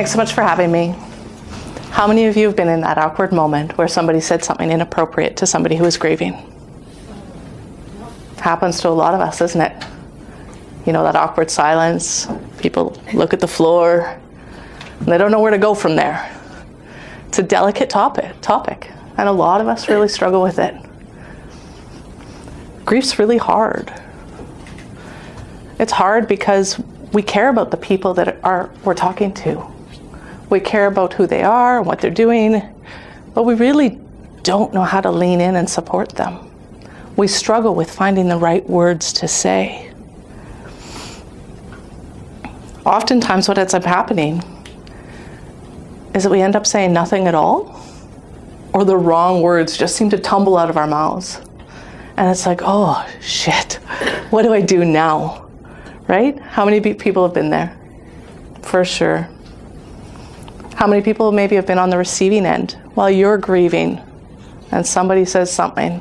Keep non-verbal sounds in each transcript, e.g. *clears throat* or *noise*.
Thanks so much for having me. How many of you have been in that awkward moment where somebody said something inappropriate to somebody who is grieving? Happens to a lot of us, isn't it? You know, that awkward silence. People look at the floor and they don't know where to go from there. It's a delicate topic, topic, and a lot of us really struggle with it. Grief's really hard. It's hard because we care about the people that are we're talking to. We care about who they are and what they're doing, but we really don't know how to lean in and support them. We struggle with finding the right words to say. Oftentimes, what ends up happening is that we end up saying nothing at all, or the wrong words just seem to tumble out of our mouths. And it's like, oh shit, what do I do now? Right? How many people have been there? For sure. How many people maybe have been on the receiving end while you're grieving and somebody says something?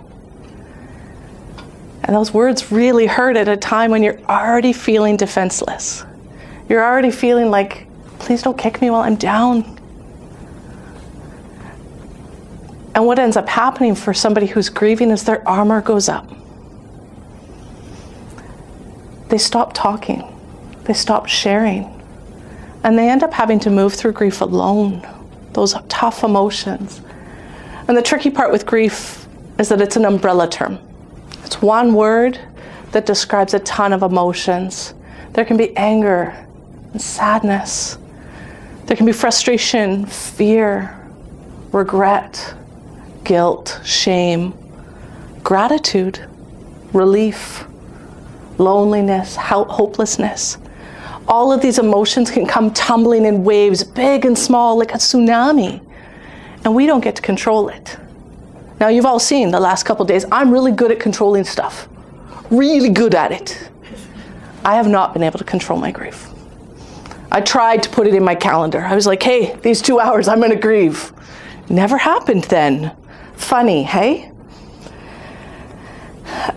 And those words really hurt at a time when you're already feeling defenseless. You're already feeling like, please don't kick me while I'm down. And what ends up happening for somebody who's grieving is their armor goes up. They stop talking, they stop sharing, and they end up having to move through grief alone, those tough emotions. And the tricky part with grief is that it's an umbrella term. It's one word that describes a ton of emotions. There can be anger and sadness. There can be frustration, fear, regret, guilt, shame, gratitude, relief, loneliness, hopelessness. All of these emotions can come tumbling in waves, big and small, like a tsunami, and we don't get to control it. Now, you've all seen the last couple days, I'm really good at controlling stuff, really good at it. I have not been able to control my grief. I tried to put it in my calendar. I was like, hey, these two hours, I'm going to grieve. Never happened then. Funny, hey?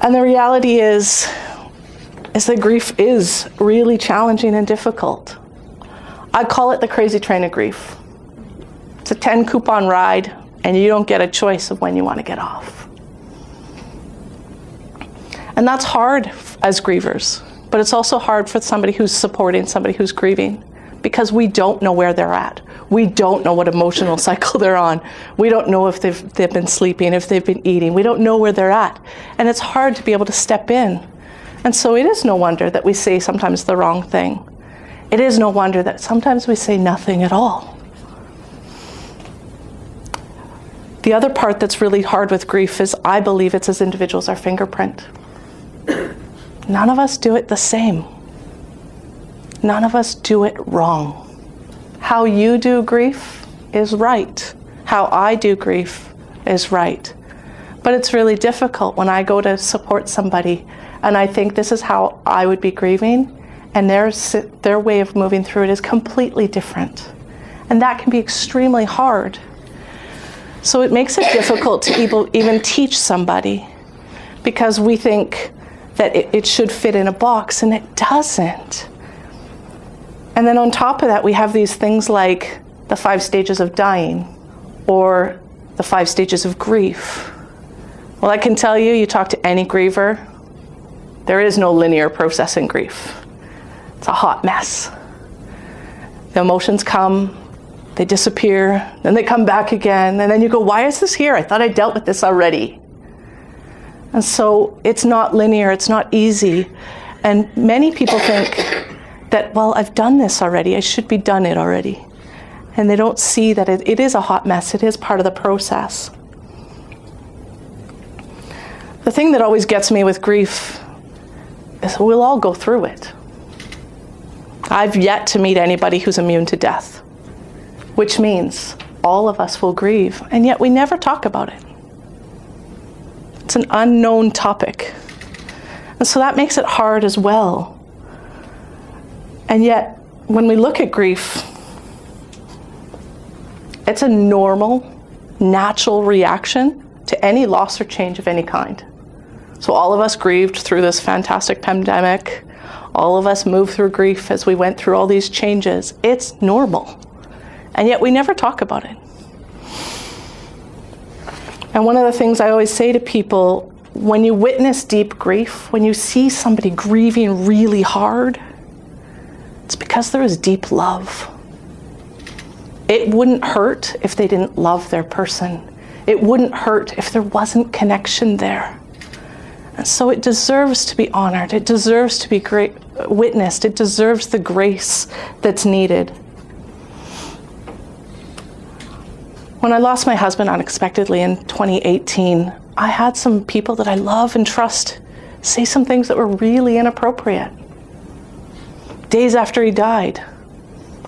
And the reality is, is that grief is really challenging and difficult. I call it the crazy train of grief. It's a 10 coupon ride, and you don't get a choice of when you want to get off. And that's hard as grievers, but it's also hard for somebody who's supporting somebody who's grieving because we don't know where they're at. We don't know what emotional *laughs* cycle they're on. We don't know if they've, they've been sleeping, if they've been eating. We don't know where they're at. And it's hard to be able to step in. And so it is no wonder that we say sometimes the wrong thing. It is no wonder that sometimes we say nothing at all. The other part that's really hard with grief is I believe it's as individuals our fingerprint. None of us do it the same. None of us do it wrong. How you do grief is right. How I do grief is right. But it's really difficult when I go to support somebody and I think this is how I would be grieving, and their, their way of moving through it is completely different. And that can be extremely hard. So it makes it difficult to even teach somebody because we think that it, it should fit in a box, and it doesn't. And then on top of that, we have these things like the five stages of dying or the five stages of grief. Well, I can tell you, you talk to any griever, there is no linear process in grief. It's a hot mess. The emotions come, they disappear, then they come back again, and then you go, Why is this here? I thought I dealt with this already. And so it's not linear, it's not easy. And many people think that, well, I've done this already, I should be done it already. And they don't see that it, it is a hot mess, it is part of the process. The thing that always gets me with grief is we'll all go through it. I've yet to meet anybody who's immune to death, which means all of us will grieve, and yet we never talk about it. It's an unknown topic. And so that makes it hard as well and yet, when we look at grief, it's a normal, natural reaction to any loss or change of any kind. So, all of us grieved through this fantastic pandemic. All of us moved through grief as we went through all these changes. It's normal. And yet we never talk about it. And one of the things I always say to people when you witness deep grief, when you see somebody grieving really hard, it's because there is deep love. It wouldn't hurt if they didn't love their person. It wouldn't hurt if there wasn't connection there. And so it deserves to be honored. It deserves to be great, witnessed. It deserves the grace that's needed. When I lost my husband unexpectedly in 2018, I had some people that I love and trust say some things that were really inappropriate. Days after he died,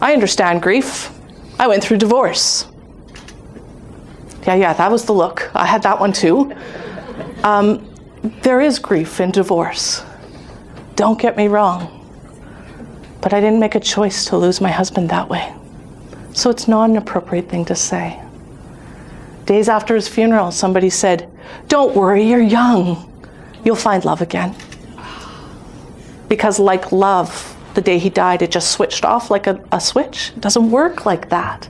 I understand grief. I went through divorce. Yeah, yeah, that was the look. I had that one too. Um, there is grief in divorce. Don't get me wrong. But I didn't make a choice to lose my husband that way. So it's not an appropriate thing to say. Days after his funeral, somebody said, Don't worry, you're young. You'll find love again. Because, like love, the day he died, it just switched off like a, a switch. It doesn't work like that.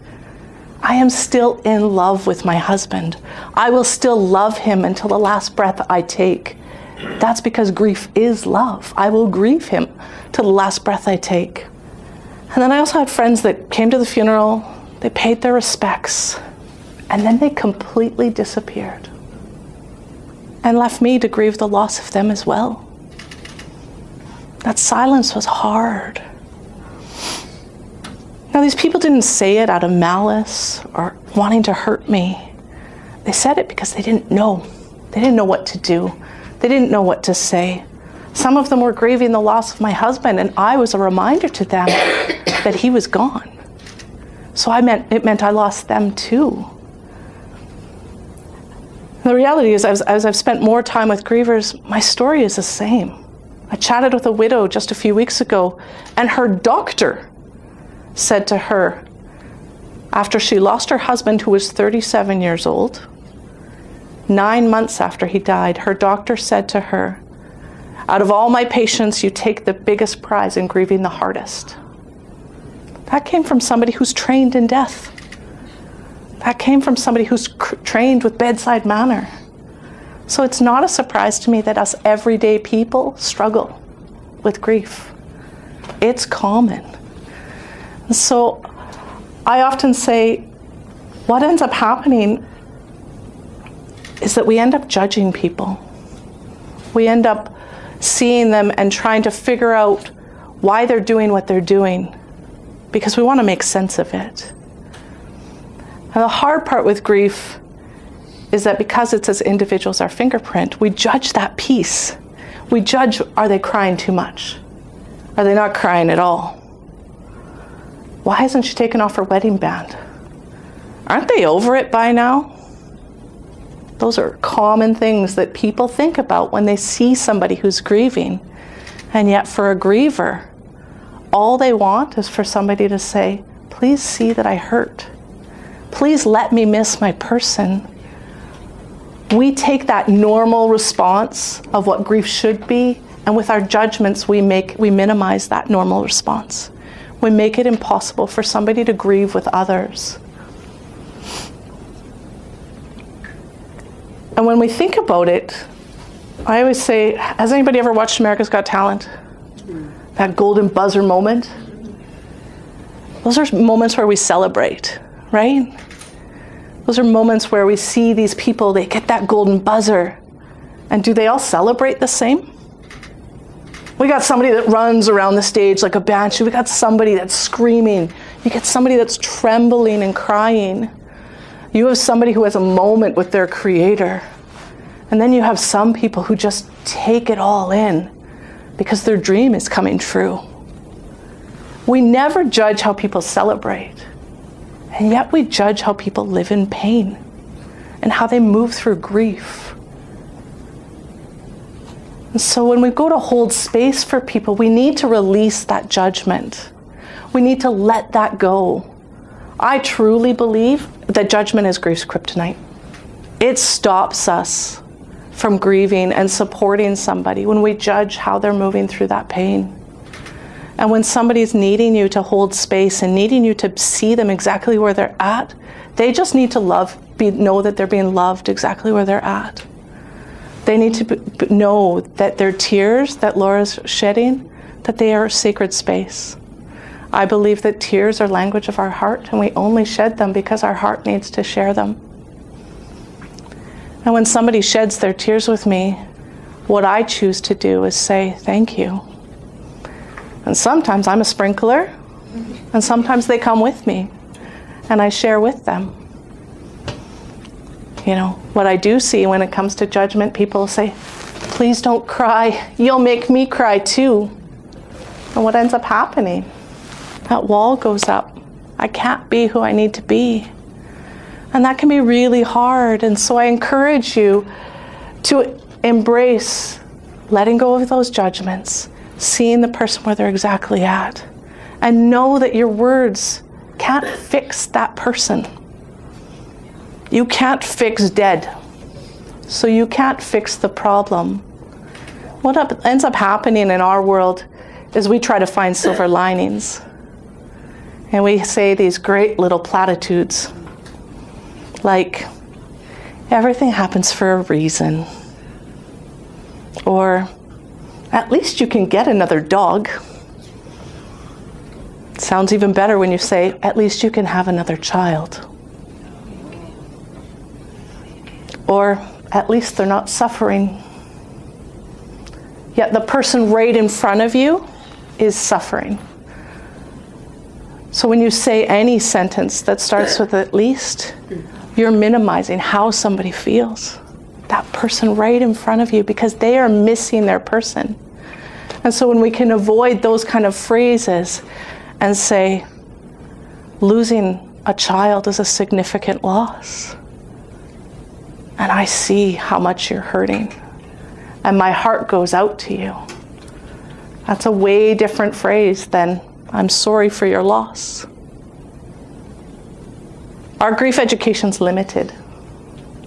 I am still in love with my husband. I will still love him until the last breath I take. That's because grief is love. I will grieve him till the last breath I take. And then I also had friends that came to the funeral, they paid their respects, and then they completely disappeared and left me to grieve the loss of them as well. That silence was hard. These people didn't say it out of malice or wanting to hurt me. They said it because they didn't know. They didn't know what to do. They didn't know what to say. Some of them were grieving the loss of my husband, and I was a reminder to them *coughs* that he was gone. So I meant it meant I lost them too. The reality is, as, as I've spent more time with grievers, my story is the same. I chatted with a widow just a few weeks ago, and her doctor said to her, after she lost her husband, who was 37 years old, nine months after he died, her doctor said to her, Out of all my patients, you take the biggest prize in grieving the hardest. That came from somebody who's trained in death. That came from somebody who's cr- trained with bedside manner. So it's not a surprise to me that us everyday people struggle with grief. It's common. So I often say, what ends up happening is that we end up judging people. We end up seeing them and trying to figure out why they're doing what they're doing because we want to make sense of it. And the hard part with grief is that because it's as individuals our fingerprint, we judge that piece. We judge are they crying too much? Are they not crying at all? Why hasn't she taken off her wedding band? Aren't they over it by now? Those are common things that people think about when they see somebody who's grieving. And yet, for a griever, all they want is for somebody to say, Please see that I hurt. Please let me miss my person. We take that normal response of what grief should be, and with our judgments, we, make, we minimize that normal response we make it impossible for somebody to grieve with others. And when we think about it, I always say, has anybody ever watched America's Got Talent? Hmm. That golden buzzer moment? Those are moments where we celebrate, right? Those are moments where we see these people, they get that golden buzzer. And do they all celebrate the same? We got somebody that runs around the stage like a banshee. We got somebody that's screaming. You get somebody that's trembling and crying. You have somebody who has a moment with their creator. And then you have some people who just take it all in because their dream is coming true. We never judge how people celebrate, and yet we judge how people live in pain and how they move through grief. So when we go to hold space for people, we need to release that judgment. We need to let that go. I truly believe that judgment is grief's kryptonite. It stops us from grieving and supporting somebody when we judge how they're moving through that pain. And when somebody's needing you to hold space and needing you to see them exactly where they're at, they just need to love, be, know that they're being loved exactly where they're at. They need to be, know that their tears that Laura's shedding, that they are a sacred space. I believe that tears are language of our heart, and we only shed them because our heart needs to share them. And when somebody sheds their tears with me, what I choose to do is say, Thank you. And sometimes I'm a sprinkler, and sometimes they come with me, and I share with them. You know, what I do see when it comes to judgment, people say, Please don't cry. You'll make me cry too. And what ends up happening? That wall goes up. I can't be who I need to be. And that can be really hard. And so I encourage you to embrace letting go of those judgments, seeing the person where they're exactly at, and know that your words can't fix that person. You can't fix dead. So you can't fix the problem. What up, ends up happening in our world is we try to find silver *clears throat* linings. And we say these great little platitudes like, everything happens for a reason. Or, at least you can get another dog. Sounds even better when you say, at least you can have another child. Or, at least they're not suffering. Yet the person right in front of you is suffering. So when you say any sentence that starts with at least, you're minimizing how somebody feels. That person right in front of you because they are missing their person. And so when we can avoid those kind of phrases and say, losing a child is a significant loss. And I see how much you're hurting. And my heart goes out to you. That's a way different phrase than, I'm sorry for your loss. Our grief education's limited.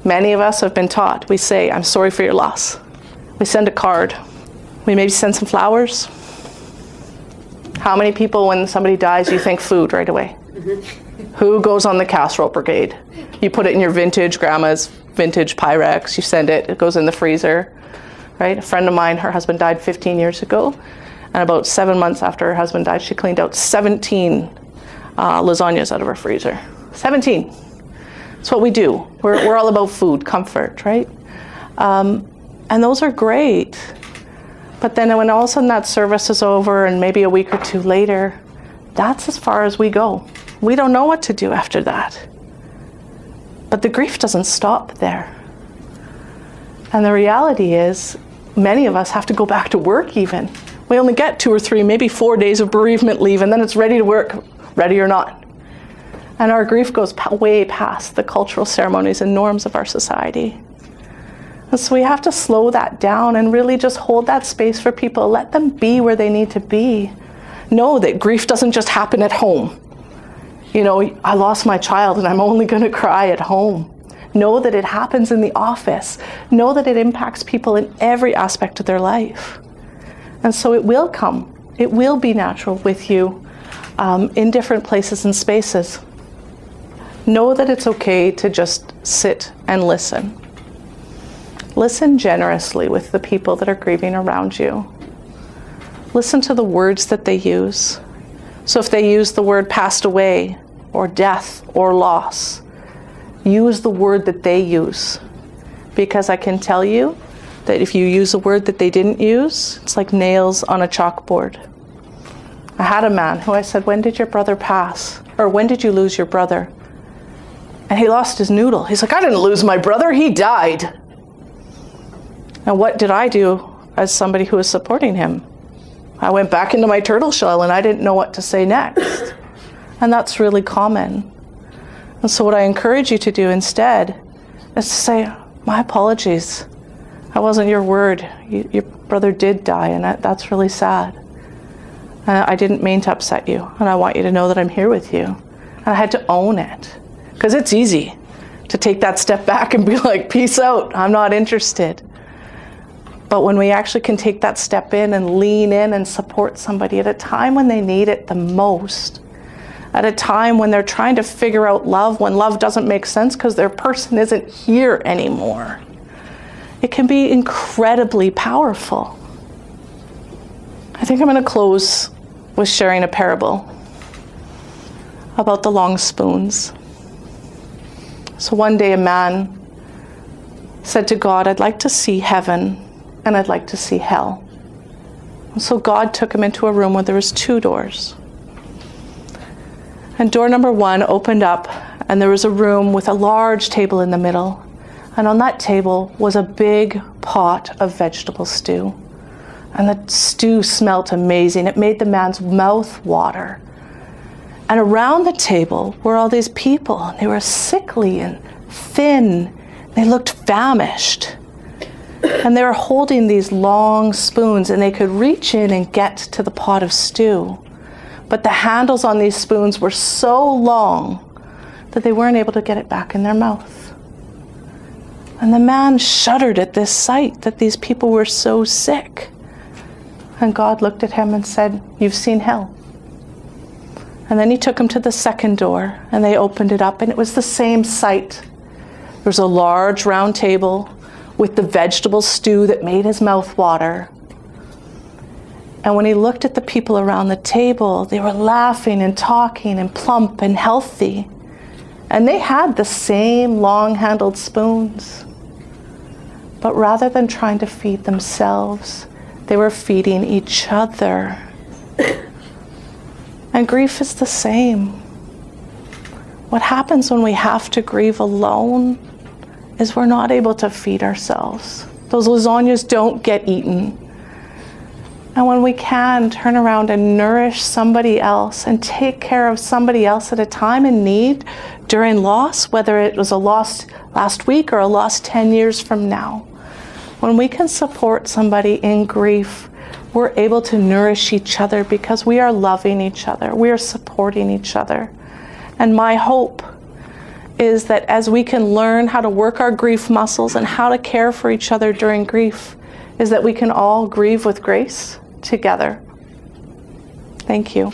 Many of us have been taught, we say, I'm sorry for your loss. We send a card. We maybe send some flowers. How many people, when somebody dies, you think food right away? Mm-hmm. Who goes on the casserole brigade? You put it in your vintage grandma's vintage Pyrex, you send it, it goes in the freezer, right? A friend of mine, her husband died 15 years ago, and about seven months after her husband died, she cleaned out 17 uh, lasagnas out of her freezer. 17. That's what we do. We're, we're all about food, comfort, right? Um, and those are great. But then when all of a sudden that service is over and maybe a week or two later, that's as far as we go. We don't know what to do after that. But the grief doesn't stop there. And the reality is, many of us have to go back to work even. We only get two or three, maybe four days of bereavement leave, and then it's ready to work, ready or not. And our grief goes way past the cultural ceremonies and norms of our society. And so we have to slow that down and really just hold that space for people. Let them be where they need to be. Know that grief doesn't just happen at home. You know, I lost my child and I'm only *laughs* going to cry at home. Know that it happens in the office. Know that it impacts people in every aspect of their life. And so it will come, it will be natural with you um, in different places and spaces know that it's okay to just sit and listen. Listen generously with the people that are grieving around you. Listen to the words that they use. So if they use the word passed away, or death, or loss, use the word that they use. Because I can tell you that if you use a word that they didn't use, it's like nails on a chalkboard. I had a man who I said, When did your brother pass? Or when did you lose your brother? and he lost his noodle. He's like, I didn't lose my brother, he died. And what did I do as somebody who was supporting him? I went back into my turtle shell and I didn't know what to say next. And that's really common. And so, what I encourage you to do instead is to say, My apologies. That wasn't your word. You, your brother did die, and that, that's really sad. Uh, I didn't mean to upset you, and I want you to know that I'm here with you. And I had to own it. Because it's easy to take that step back and be like, peace out, I'm not interested. But when we actually can take that step in and lean in and support somebody at a time when they need it the most, at a time when they're trying to figure out love when love doesn't make sense because their person isn't here anymore, it can be incredibly powerful. I think I'm going to close with sharing a parable about the long spoons. So one day a man said to God, I'd like to see heaven and I'd like to see hell. So God took him into a room where there was two doors. And door number one opened up, and there was a room with a large table in the middle. And on that table was a big pot of vegetable stew. And the stew smelt amazing. It made the man's mouth water. And around the table were all these people. They were sickly and thin. They looked famished. And they were holding these long spoons, and they could reach in and get to the pot of stew. But the handles on these spoons were so long that they weren't able to get it back in their mouth. And the man shuddered at this sight that these people were so sick. And God looked at him and said, You've seen hell. And then he took him to the second door, and they opened it up, and it was the same sight. There was a large round table with the vegetable stew that made his mouth water. And when he looked at the people around the table, they were laughing and talking and plump and healthy. And they had the same long handled spoons. But rather than trying to feed themselves, they were feeding each other. *coughs* and grief is the same. What happens when we have to grieve alone is we're not able to feed ourselves. Those lasagnas don't get eaten. And when we can turn around and nourish somebody else and take care of somebody else at a time in need during loss, whether it was a loss last week or a loss 10 years from now, when we can support somebody in grief, we're able to nourish each other because we are loving each other, we are supporting each other. And my hope is that as we can learn how to work our grief muscles and how to care for each other during grief, is that we can all grieve with grace together. Thank you.